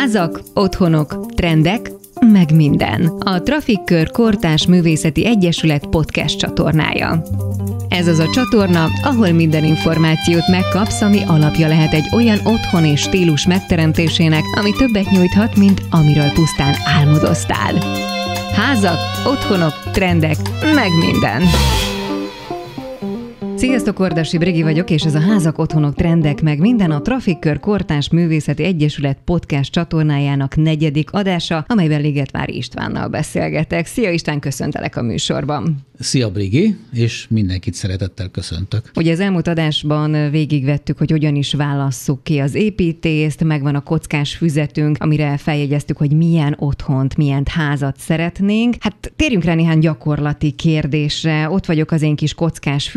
Házak, otthonok, trendek, meg minden. A Trafikkör Kortás Művészeti Egyesület podcast csatornája. Ez az a csatorna, ahol minden információt megkapsz, ami alapja lehet egy olyan otthon és stílus megteremtésének, ami többet nyújthat, mint amiről pusztán álmodoztál. Házak, otthonok, trendek, meg minden. Sziasztok, Kordasi Brigi vagyok, és ez a Házak, Otthonok, Trendek meg minden a Trafikkör Kortás Művészeti Egyesület podcast csatornájának negyedik adása, amelyben Ligetvári Istvánnal beszélgetek. Szia István, köszöntelek a műsorban. Szia Brigi, és mindenkit szeretettel köszöntök. Ugye az elmúlt adásban végigvettük, hogy hogyan is válasszuk ki az építést, megvan a kockás füzetünk, amire feljegyeztük, hogy milyen otthont, milyen házat szeretnénk. Hát térjünk rá néhány gyakorlati kérdésre. Ott vagyok az én kis kockás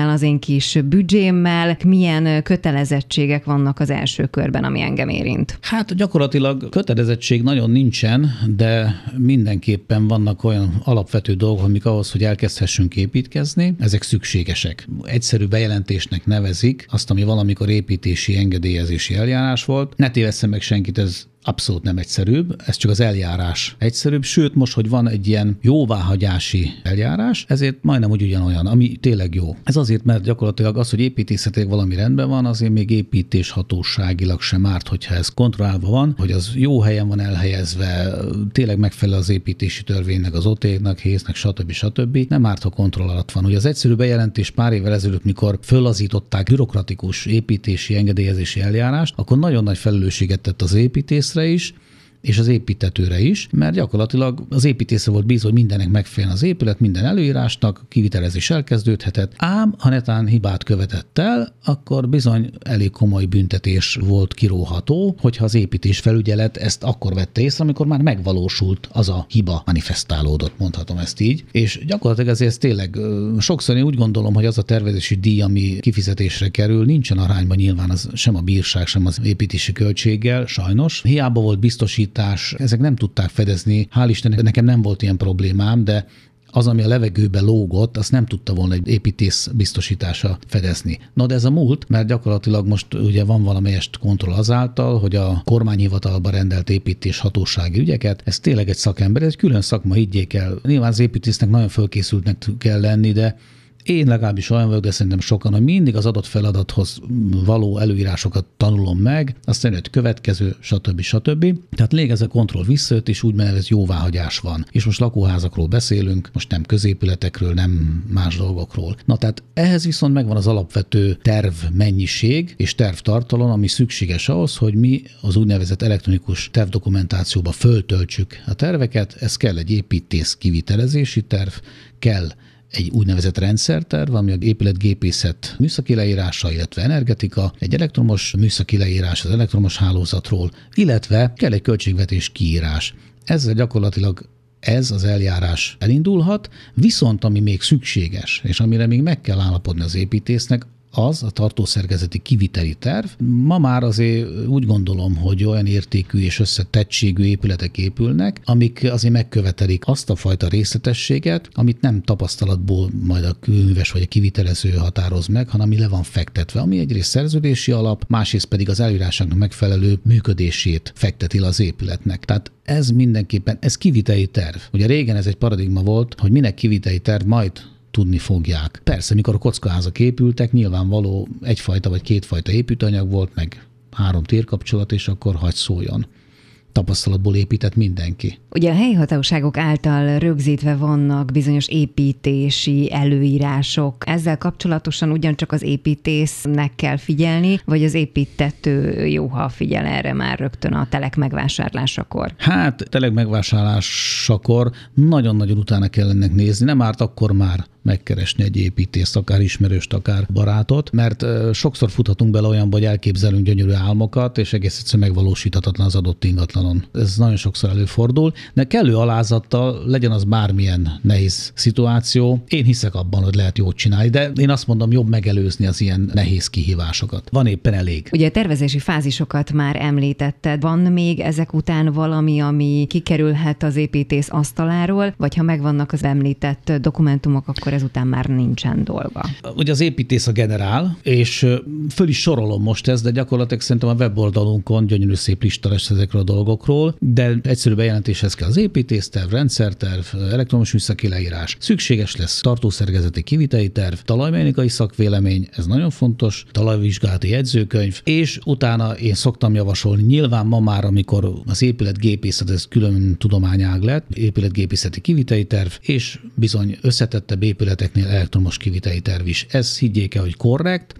füzetemmel, az én kis büdzsémmel. Milyen kötelezettségek vannak az első körben, ami engem érint? Hát gyakorlatilag kötelezettség nagyon nincsen, de mindenképpen vannak olyan alapvető dolgok, amik ahhoz, hogy elkezdhessünk építkezni, ezek szükségesek. Egyszerű bejelentésnek nevezik azt, ami valamikor építési engedélyezési eljárás volt. Ne tévesszem meg senkit, ez abszolút nem egyszerűbb, ez csak az eljárás egyszerűbb, sőt most, hogy van egy ilyen jóváhagyási eljárás, ezért majdnem úgy ugyanolyan, ami tényleg jó. Ez azért, mert gyakorlatilag az, hogy építészetileg valami rendben van, azért még építés hatóságilag sem árt, hogyha ez kontrollálva van, hogy az jó helyen van elhelyezve, tényleg megfelel az építési törvénynek, az otéknak, héznek, stb. stb. Nem árt, ha kontroll alatt van. Ugye az egyszerű bejelentés pár évvel ezelőtt, mikor fölazították bürokratikus építési engedélyezési eljárást, akkor nagyon nagy felelősséget tett az építész, építészre is, és az építetőre is, mert gyakorlatilag az építészre volt bízva, hogy mindennek megfeleljen az épület, minden előírásnak, kivitelezés elkezdődhetett, ám ha netán hibát követett el, akkor bizony elég komoly büntetés volt kiróható, hogyha az építés felügyelet ezt akkor vette észre, amikor már megvalósult az a hiba manifestálódott, mondhatom ezt így. És gyakorlatilag ezért tényleg sokszor én úgy gondolom, hogy az a tervezési díj, ami kifizetésre kerül, nincsen arányban nyilván az sem a bírság, sem az építési költséggel, sajnos. Hiába volt biztosít biztosítás, ezek nem tudták fedezni. Hál' Istennek nekem nem volt ilyen problémám, de az, ami a levegőbe lógott, azt nem tudta volna egy építész biztosítása fedezni. Na de ez a múlt, mert gyakorlatilag most ugye van valamelyest kontroll azáltal, hogy a kormányhivatalba rendelt építés hatósági ügyeket, ez tényleg egy szakember, ez egy külön szakma, higgyék el. Nyilván az építésznek nagyon fölkészültnek kell lenni, de én legalábbis olyan vagyok, de szerintem sokan, hogy mindig az adott feladathoz való előírásokat tanulom meg, aztán jött következő, stb. stb. Tehát lég a kontroll visszajött, és úgy ez jóváhagyás van. És most lakóházakról beszélünk, most nem középületekről, nem más dolgokról. Na tehát ehhez viszont megvan az alapvető terv mennyiség és tervtartalom, ami szükséges ahhoz, hogy mi az úgynevezett elektronikus tervdokumentációba föltöltsük a terveket. Ez kell egy építész kivitelezési terv, kell egy úgynevezett rendszerterv, ami a épületgépészet műszaki leírása, illetve energetika, egy elektromos műszaki leírás az elektromos hálózatról, illetve kell egy költségvetés kiírás. Ezzel gyakorlatilag ez az eljárás elindulhat, viszont ami még szükséges, és amire még meg kell állapodni az építésznek, az a tartószerkezeti kiviteli terv. Ma már azért úgy gondolom, hogy olyan értékű és összetettségű épületek épülnek, amik azért megkövetelik azt a fajta részletességet, amit nem tapasztalatból majd a külműves vagy a kivitelező határoz meg, hanem ami le van fektetve, ami egyrészt szerződési alap, másrészt pedig az előírásoknak megfelelő működését fekteti az épületnek. Tehát ez mindenképpen, ez kiviteli terv. Ugye régen ez egy paradigma volt, hogy minek kiviteli terv, majd tudni fogják. Persze, mikor a kockaházak épültek, nyilvánvaló egyfajta vagy kétfajta építőanyag volt, meg három térkapcsolat, és akkor hagy szóljon tapasztalatból épített mindenki. Ugye a helyi hatóságok által rögzítve vannak bizonyos építési előírások. Ezzel kapcsolatosan ugyancsak az építésznek kell figyelni, vagy az építető jó, ha figyel erre már rögtön a telek megvásárlásakor? Hát telek megvásárlásakor nagyon-nagyon utána kell ennek nézni, nem árt akkor már megkeresni egy építészt, akár ismerőst, akár barátot, mert sokszor futhatunk bele olyanba, hogy elképzelünk gyönyörű álmokat, és egész egyszerűen megvalósíthatatlan az adott ingatlanon. Ez nagyon sokszor előfordul, de kellő alázattal legyen az bármilyen nehéz szituáció. Én hiszek abban, hogy lehet jót csinálni, de én azt mondom, jobb megelőzni az ilyen nehéz kihívásokat. Van éppen elég. Ugye a tervezési fázisokat már említetted. Van még ezek után valami, ami kikerülhet az építész asztaláról, vagy ha megvannak az említett dokumentumok, akkor akkor ezután már nincsen dolga. Ugye az építész a generál, és föl is sorolom most ezt, de gyakorlatilag szerintem a weboldalunkon gyönyörű szép lista lesz ezekről a dolgokról, de egyszerű bejelentéshez kell az építészterv, rendszerterv, elektromos műszaki leírás. Szükséges lesz tartószerkezeti kiviteli terv, talajmechanikai szakvélemény, ez nagyon fontos, talajvizsgálati jegyzőkönyv, és utána én szoktam javasolni, nyilván ma már, amikor az épületgépészet, ez külön tudományág lett, épületgépészeti kiviteli terv, és bizony összetettebb épületeknél elektromos kiviteli terv is. Ez higgyék el, hogy korrekt,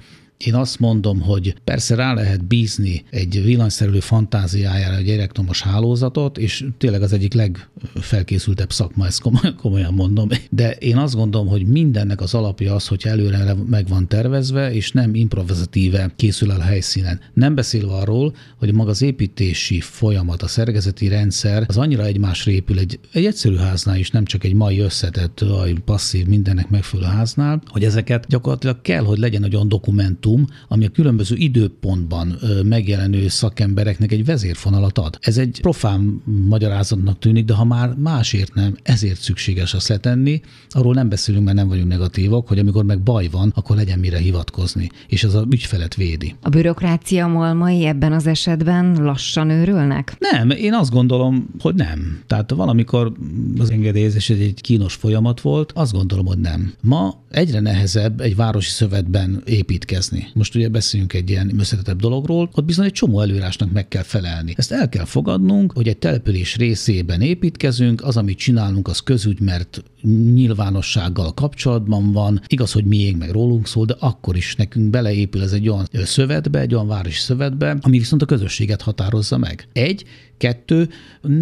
én azt mondom, hogy persze rá lehet bízni egy villanyszerelő fantáziájára egy elektromos hálózatot, és tényleg az egyik legfelkészültebb szakma, ezt komolyan mondom. De én azt gondolom, hogy mindennek az alapja az, hogy előre meg van tervezve, és nem improvizatíve készül el a helyszínen. Nem beszélve arról, hogy maga az építési folyamat, a szerkezeti rendszer az annyira egymásra épül egy, egy egyszerű háznál is, nem csak egy mai összetett, passzív, mindennek megfelelő háznál, hogy ezeket gyakorlatilag kell, hogy legyen egy olyan dokumentum, dokumentum, ami a különböző időpontban megjelenő szakembereknek egy vezérfonalat ad. Ez egy profán magyarázatnak tűnik, de ha már másért nem, ezért szükséges azt letenni, arról nem beszélünk, mert nem vagyunk negatívok, hogy amikor meg baj van, akkor legyen mire hivatkozni, és ez a ügyfelet védi. A bürokrácia malmai ebben az esetben lassan őrülnek? Nem, én azt gondolom, hogy nem. Tehát valamikor az engedélyezés egy kínos folyamat volt, azt gondolom, hogy nem. Ma egyre nehezebb egy városi szövetben építkezni dolgozni. Most ugye beszéljünk egy ilyen összetettebb dologról, ott bizony egy csomó előírásnak meg kell felelni. Ezt el kell fogadnunk, hogy egy település részében építkezünk, az, amit csinálunk, az közügy, mert nyilvánossággal kapcsolatban van. Igaz, hogy miénk meg rólunk szól, de akkor is nekünk beleépül ez egy olyan szövetbe, egy olyan városi szövetbe, ami viszont a közösséget határozza meg. Egy, Kettő,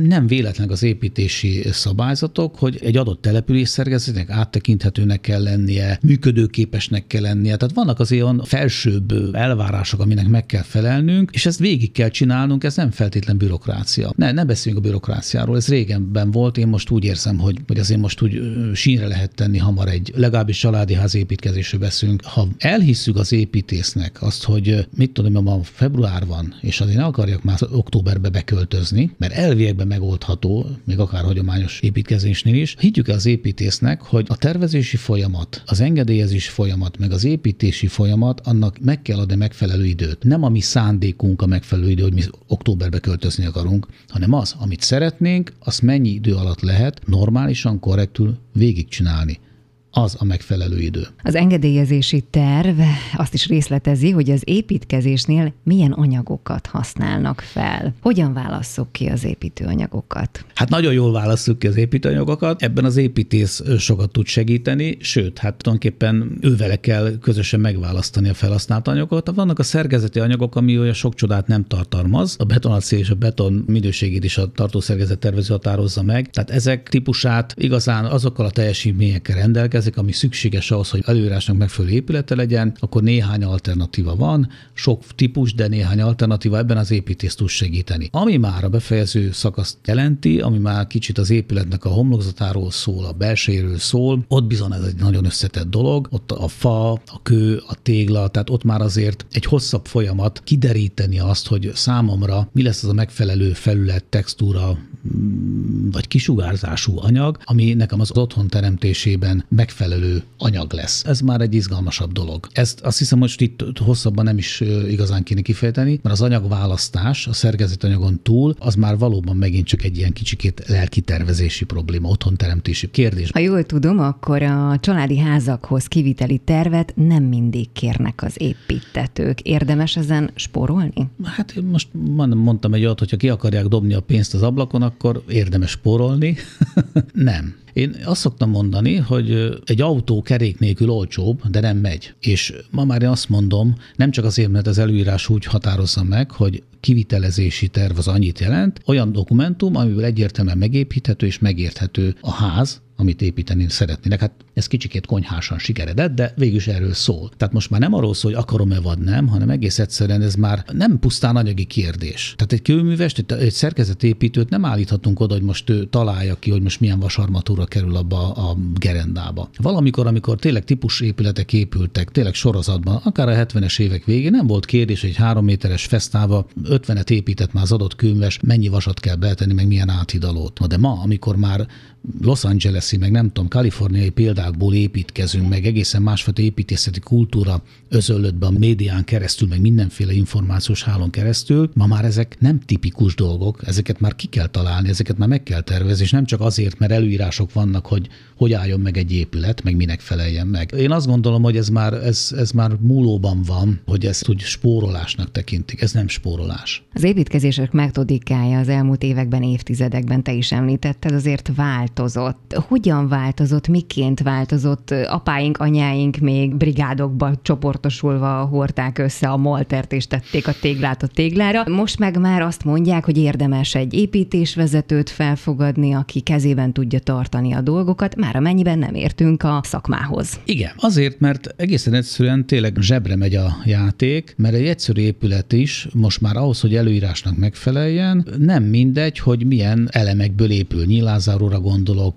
nem véletlen az építési szabályzatok, hogy egy adott település szerkezetnek áttekinthetőnek kell lennie, működőképesnek kell lennie. Tehát vannak az olyan felsőbb elvárások, aminek meg kell felelnünk, és ezt végig kell csinálnunk, ez nem feltétlen bürokrácia. Ne, ne beszéljünk a bürokráciáról, ez régenben volt, én most úgy érzem, hogy, hogy azért most úgy sínre lehet tenni hamar egy, legalábbis családi ház építkezésről beszélünk. Ha elhisszük az építésznek azt, hogy mit tudom, ma február van, és azért ne akarjak már októberbe beköltözni, mert elviekben megoldható, még akár hagyományos építkezésnél is. Higgyük az építésznek, hogy a tervezési folyamat, az engedélyezési folyamat, meg az építési folyamat, annak meg kell adni megfelelő időt. Nem a mi szándékunk a megfelelő idő, hogy mi októberbe költözni akarunk, hanem az, amit szeretnénk, azt mennyi idő alatt lehet normálisan, korrektül végigcsinálni az a megfelelő idő. Az engedélyezési terv azt is részletezi, hogy az építkezésnél milyen anyagokat használnak fel. Hogyan válasszuk ki az építőanyagokat? Hát nagyon jól válasszuk ki az építőanyagokat. Ebben az építész sokat tud segíteni, sőt, hát tulajdonképpen ővele kell közösen megválasztani a felhasznált anyagokat. Vannak a szerkezeti anyagok, ami olyan sok csodát nem tartalmaz. A betonacél és a beton minőségét is a tartószerkezet tervező határozza meg. Tehát ezek típusát igazán azokkal a teljesítményekkel rendelkezik, rendelkezik, ami szükséges ahhoz, hogy előírásnak megfelelő épülete legyen, akkor néhány alternatíva van, sok típus, de néhány alternatíva ebben az építész tud segíteni. Ami már a befejező szakaszt jelenti, ami már kicsit az épületnek a homlokzatáról szól, a belsejéről szól, ott bizony ez egy nagyon összetett dolog, ott a fa, a kő, a tégla, tehát ott már azért egy hosszabb folyamat kideríteni azt, hogy számomra mi lesz az a megfelelő felület, textúra, mm, vagy kisugárzású anyag, ami nekem az otthon teremtésében megfelelő megfelelő anyag lesz. Ez már egy izgalmasabb dolog. Ezt azt hiszem, hogy itt hosszabban nem is igazán kéne kifejteni, mert az anyagválasztás a szerkezetanyagon túl, az már valóban megint csak egy ilyen kicsikét lelki tervezési probléma, otthonteremtési kérdés. Ha jól tudom, akkor a családi házakhoz kiviteli tervet nem mindig kérnek az építetők. Érdemes ezen spórolni? Hát én most mondtam egy olyat, hogyha ki akarják dobni a pénzt az ablakon, akkor érdemes spórolni. nem. Én azt szoktam mondani, hogy egy autó kerék nélkül olcsóbb, de nem megy. És ma már én azt mondom, nem csak azért, mert az előírás úgy határozza meg, hogy kivitelezési terv az annyit jelent, olyan dokumentum, amiből egyértelműen megépíthető és megérthető a ház, amit építeni szeretnének. Hát ez kicsikét konyhásan sikeredett, de végül is erről szól. Tehát most már nem arról szól, hogy akarom-e vagy nem, hanem egész egyszerűen ez már nem pusztán anyagi kérdés. Tehát egy kőművest, egy szerkezetépítőt nem állíthatunk oda, hogy most ő találja ki, hogy most milyen vasarmatúr kultúra kerül abba a gerendába. Valamikor, amikor tényleg típus épületek épültek, tényleg sorozatban, akár a 70-es évek végén nem volt kérdés, hogy három méteres fesztába 50-et épített már az adott könyves, mennyi vasat kell betenni, meg milyen áthidalót. De ma, amikor már Los Angeles-i, meg nem tudom, kaliforniai példákból építkezünk, meg egészen másfajta építészeti kultúra özöllött be a médián keresztül, meg mindenféle információs hálón keresztül, ma már ezek nem tipikus dolgok, ezeket már ki kell találni, ezeket már meg kell tervezni, és nem csak azért, mert előírások vannak, hogy hogy álljon meg egy épület, meg minek feleljen meg. Én azt gondolom, hogy ez már, ez, ez már múlóban van, hogy ezt úgy spórolásnak tekintik. Ez nem spórolás. Az építkezések metodikája az elmúlt években, évtizedekben, te is említetted, azért változott. Hogyan változott, miként változott? Apáink, anyáink még brigádokba csoportosulva hordták össze a moltert és tették a téglát a téglára. Most meg már azt mondják, hogy érdemes egy építésvezetőt felfogadni, aki kezében tudja tartani a dolgokat, már amennyiben nem értünk a szakmához. Igen, azért, mert egészen egyszerűen tényleg zsebre megy a játék, mert egy egyszerű épület is most már ahhoz, hogy előírásnak megfeleljen, nem mindegy, hogy milyen elemekből épül. Nyilázáróra gondolok,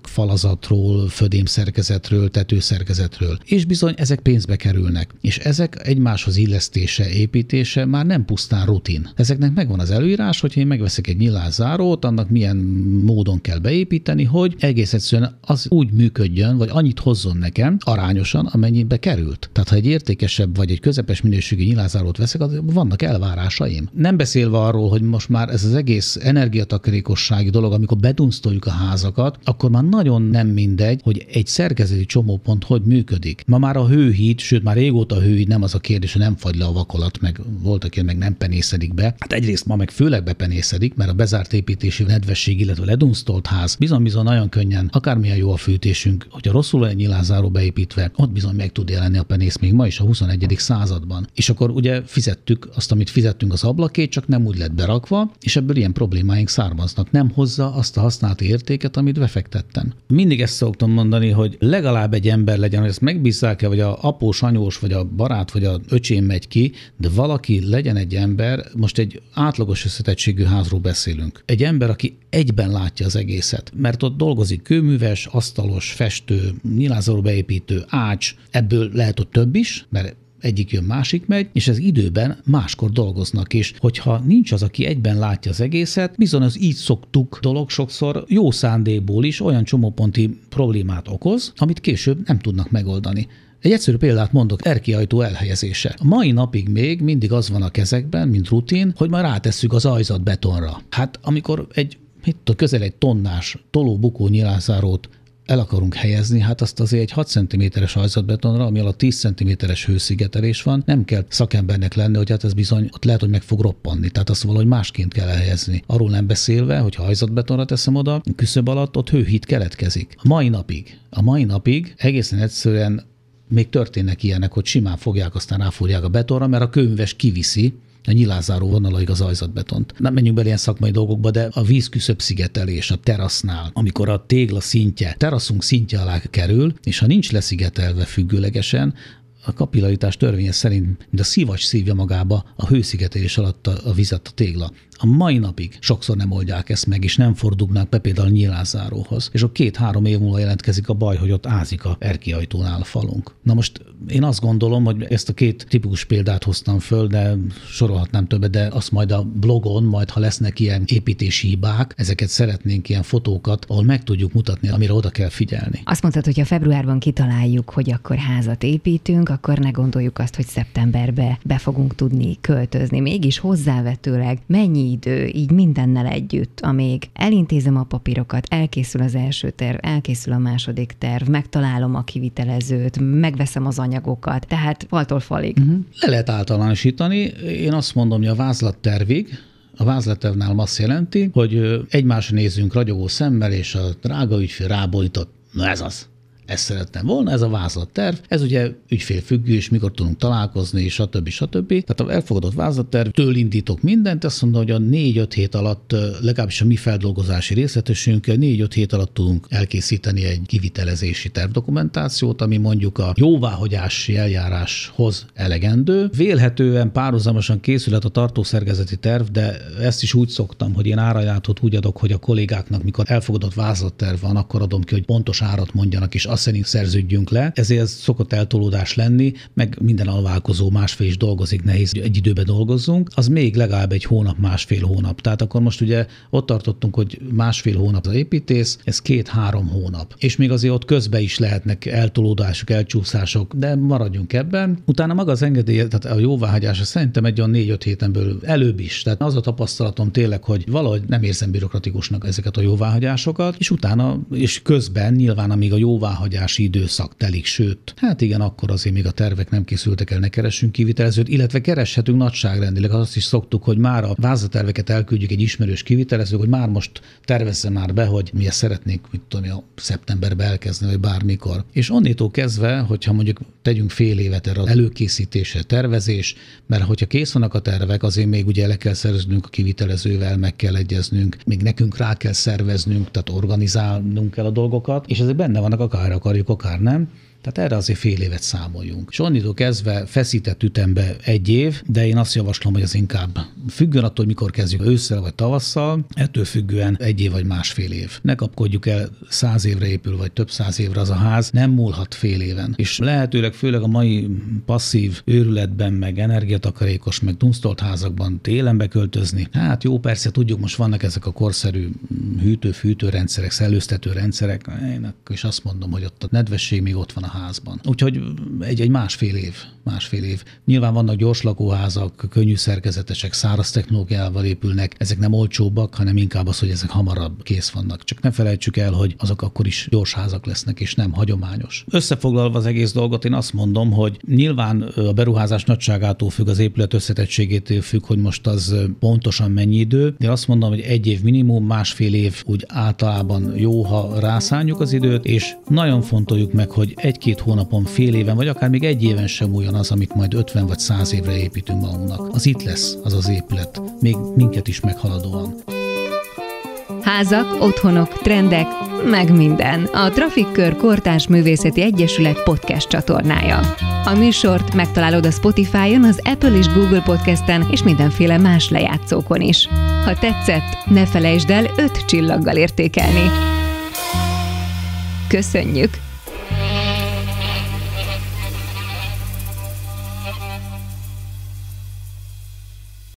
falazatról, födémszerkezetről, tetőszerkezetről. És bizony ezek pénzbe kerülnek. És ezek egymáshoz illesztése, építése már nem pusztán rutin. Ezeknek megvan az előírás, hogy én megveszek egy nyilázárót, annak milyen módon kell beépíteni, hogy egész egyszerűen az úgy működjön, vagy annyit hozzon nekem arányosan, amennyibe került. Tehát ha egy értékesebb vagy egy közepes minőségű nyilázárót veszek, az vannak elvárásaim. Nem beszélve arról, hogy most már ez az egész energiatakarékossági dolog, amikor bedunsztoljuk a házakat, akkor már nagyon nem mindegy, hogy egy szerkezeti csomópont hogy működik. Ma már a hőhíd, sőt már régóta a hőhíd nem az a kérdés, hogy nem fagy le a vakolat, meg voltak ilyen, meg nem penészedik be. Hát egyrészt ma meg főleg bepenészedik, mert a bezárt építési nedvesség, illetve ledunsztolt ház bizony-bizony nagyon könnyen, akármilyen jó a fűtésünk, hogyha rosszul egy nyilázáró beépítve, ott bizony meg tud jelenni a penész még ma is a 21. században. És akkor ugye fizettük azt, amit fizettünk az ablakét, csak nem úgy lett berakva, és ebből ilyen problémáink származnak. Nem hozza azt a használati értéket, amit befektettem. Mindig ezt szoktam mondani, hogy legalább egy ember legyen, hogy ezt megbízzák-e, vagy a após, anyós, vagy a barát, vagy a öcsém megy ki, de valaki legyen egy ember, most egy átlagos összetettségű házról beszélünk. Egy ember, aki egyben látja az egészet, mert ott dolgozik kőműves, asztalos, festő, nyilázó beépítő, ács, ebből lehet ott több is, mert egyik jön, másik megy, és ez időben máskor dolgoznak, és hogyha nincs az, aki egyben látja az egészet, bizony az így szoktuk dolog sokszor jó szándékból is olyan csomóponti problémát okoz, amit később nem tudnak megoldani. Egy egyszerű példát mondok, erkiajtó elhelyezése. A mai napig még mindig az van a kezekben, mint rutin, hogy már rátesszük az ajzat betonra. Hát amikor egy mit tudom, közel egy tonnás toló-bukó nyilászárót el akarunk helyezni, hát azt azért egy 6 cm-es hajzatbetonra, ami alatt 10 cm-es hőszigetelés van, nem kell szakembernek lenni, hogy hát ez bizony ott lehet, hogy meg fog roppanni. Tehát azt valahogy másként kell elhelyezni. Arról nem beszélve, hogy ha hajzatbetonra teszem oda, küszöb alatt ott hőhit keletkezik. A mai napig, a mai napig egészen egyszerűen még történnek ilyenek, hogy simán fogják, aztán ráfúrják a betonra, mert a könyves kiviszi, a nyilázáró vonalaig az ajzatbetont. Nem menjünk bele ilyen szakmai dolgokba, de a vízküszöbb szigetelés a terasznál, amikor a tégla szintje, teraszunk szintje alá kerül, és ha nincs leszigetelve függőlegesen, a kapillaritás törvénye szerint, mint a szivacs szívja magába a hőszigetelés alatt a, a vizet a tégla a mai napig sokszor nem oldják ezt meg, és nem fordulnak be például a nyilázáróhoz. És a két-három év múlva jelentkezik a baj, hogy ott ázik a erkiajtónál a falunk. Na most én azt gondolom, hogy ezt a két tipikus példát hoztam föl, de sorolhatnám többet, de azt majd a blogon, majd ha lesznek ilyen építési hibák, ezeket szeretnénk ilyen fotókat, ahol meg tudjuk mutatni, amire oda kell figyelni. Azt mondtad, hogy ha februárban kitaláljuk, hogy akkor házat építünk, akkor ne gondoljuk azt, hogy szeptemberbe be fogunk tudni költözni. Mégis hozzávetőleg mennyi idő, így mindennel együtt, amíg elintézem a papírokat, elkészül az első terv, elkészül a második terv, megtalálom a kivitelezőt, megveszem az anyagokat, tehát faltól falig. Uh-huh. Le lehet általánosítani. Én azt mondom, hogy a vázlattervig, a vázlattervnál azt jelenti, hogy egymásra nézzünk ragyogó szemmel, és a drága ügyfél rábólított, na ez az, ezt szerettem volna, ez a vázlatterv, ez ugye ügyfélfüggő, és mikor tudunk találkozni, és stb. stb. Tehát a elfogadott vázlatterv, től indítok mindent, azt mondta, hogy a négy-öt hét alatt, legalábbis a mi feldolgozási részletesünkkel négy-öt hét alatt tudunk elkészíteni egy kivitelezési tervdokumentációt, ami mondjuk a jóváhagyási eljáráshoz elegendő. Vélhetően párhuzamosan készülhet a tartószerkezeti terv, de ezt is úgy szoktam, hogy én árajánlatot úgy adok, hogy a kollégáknak, mikor elfogadott vázlatterv van, akkor adom ki, hogy pontos árat mondjanak, és azt szerint szerződjünk le. Ezért ez szokott eltolódás lenni, meg minden alválkozó másfél is dolgozik, nehéz egy időben dolgozzunk, az még legalább egy hónap, másfél hónap. Tehát akkor most ugye ott tartottunk, hogy másfél hónap az építész, ez két-három hónap. És még azért ott közben is lehetnek eltolódások, elcsúszások, de maradjunk ebben. Utána maga az engedély, tehát a jóváhagyása szerintem egy olyan négy-öt héten belül előbb is. Tehát az a tapasztalatom tényleg, hogy valahogy nem érzem bürokratikusnak ezeket a jóváhagyásokat, és utána, és közben nyilván, amíg a jóváhagyási időszak telik, sőt, hát igen, akkor azért még a tervek nem készültek el, ne keressünk kivitelezőt, illetve kereshetünk nagyságrendileg. Azt is szoktuk, hogy már a vázaterveket elküldjük egy ismerős kivitelező, hogy már most tervezze már be, hogy mi ezt szeretnénk, mit tudom, a szeptemberbe elkezdeni, vagy bármikor. És onnétól kezdve, hogyha mondjuk tegyünk fél évet erre az előkészítésre, tervezés, mert hogyha kész vannak a tervek, azért még ugye le kell szerznünk a kivitelezővel, meg kell egyeznünk, még nekünk rá kell szerveznünk, tehát organizálnunk kell a dolgokat, és ezek benne vannak, akár akarjuk, akár nem. Tehát erre azért fél évet számoljunk. És onnitól kezdve feszített ütembe egy év, de én azt javaslom, hogy az inkább függően attól, mikor kezdjük, ősszel vagy tavasszal, ettől függően egy év vagy másfél év. Ne kapkodjuk el, száz évre épül, vagy több száz évre az a ház, nem múlhat fél éven. És lehetőleg főleg a mai passzív őrületben, meg energiatakarékos, meg dunsztolt házakban télen beköltözni. Hát jó, persze tudjuk, most vannak ezek a korszerű hűtő-fűtő rendszerek, szellőztető rendszerek, én is azt mondom, hogy ott a nedvesség még ott van a házban. Úgyhogy egy, egy másfél év, másfél év. Nyilván vannak gyors lakóházak, könnyű szerkezetesek, száraz technológiával épülnek, ezek nem olcsóbbak, hanem inkább az, hogy ezek hamarabb kész vannak. Csak ne felejtsük el, hogy azok akkor is gyors házak lesznek, és nem hagyományos. Összefoglalva az egész dolgot, én azt mondom, hogy nyilván a beruházás nagyságától függ, az épület összetettségétől függ, hogy most az pontosan mennyi idő, de azt mondom, hogy egy év minimum, másfél év úgy általában jó, ha rászánjuk az időt, és nagyon fontoljuk meg, hogy egy egy-két hónapon, fél éven, vagy akár még egy éven sem újon az, amit majd 50 vagy 100 évre építünk magunknak. Az itt lesz, az az épület, még minket is meghaladóan. Házak, otthonok, trendek, meg minden. A Trafikkör Kortás Művészeti Egyesület podcast csatornája. A műsort megtalálod a Spotify-on, az Apple és Google podcasten és mindenféle más lejátszókon is. Ha tetszett, ne felejtsd el öt csillaggal értékelni. Köszönjük!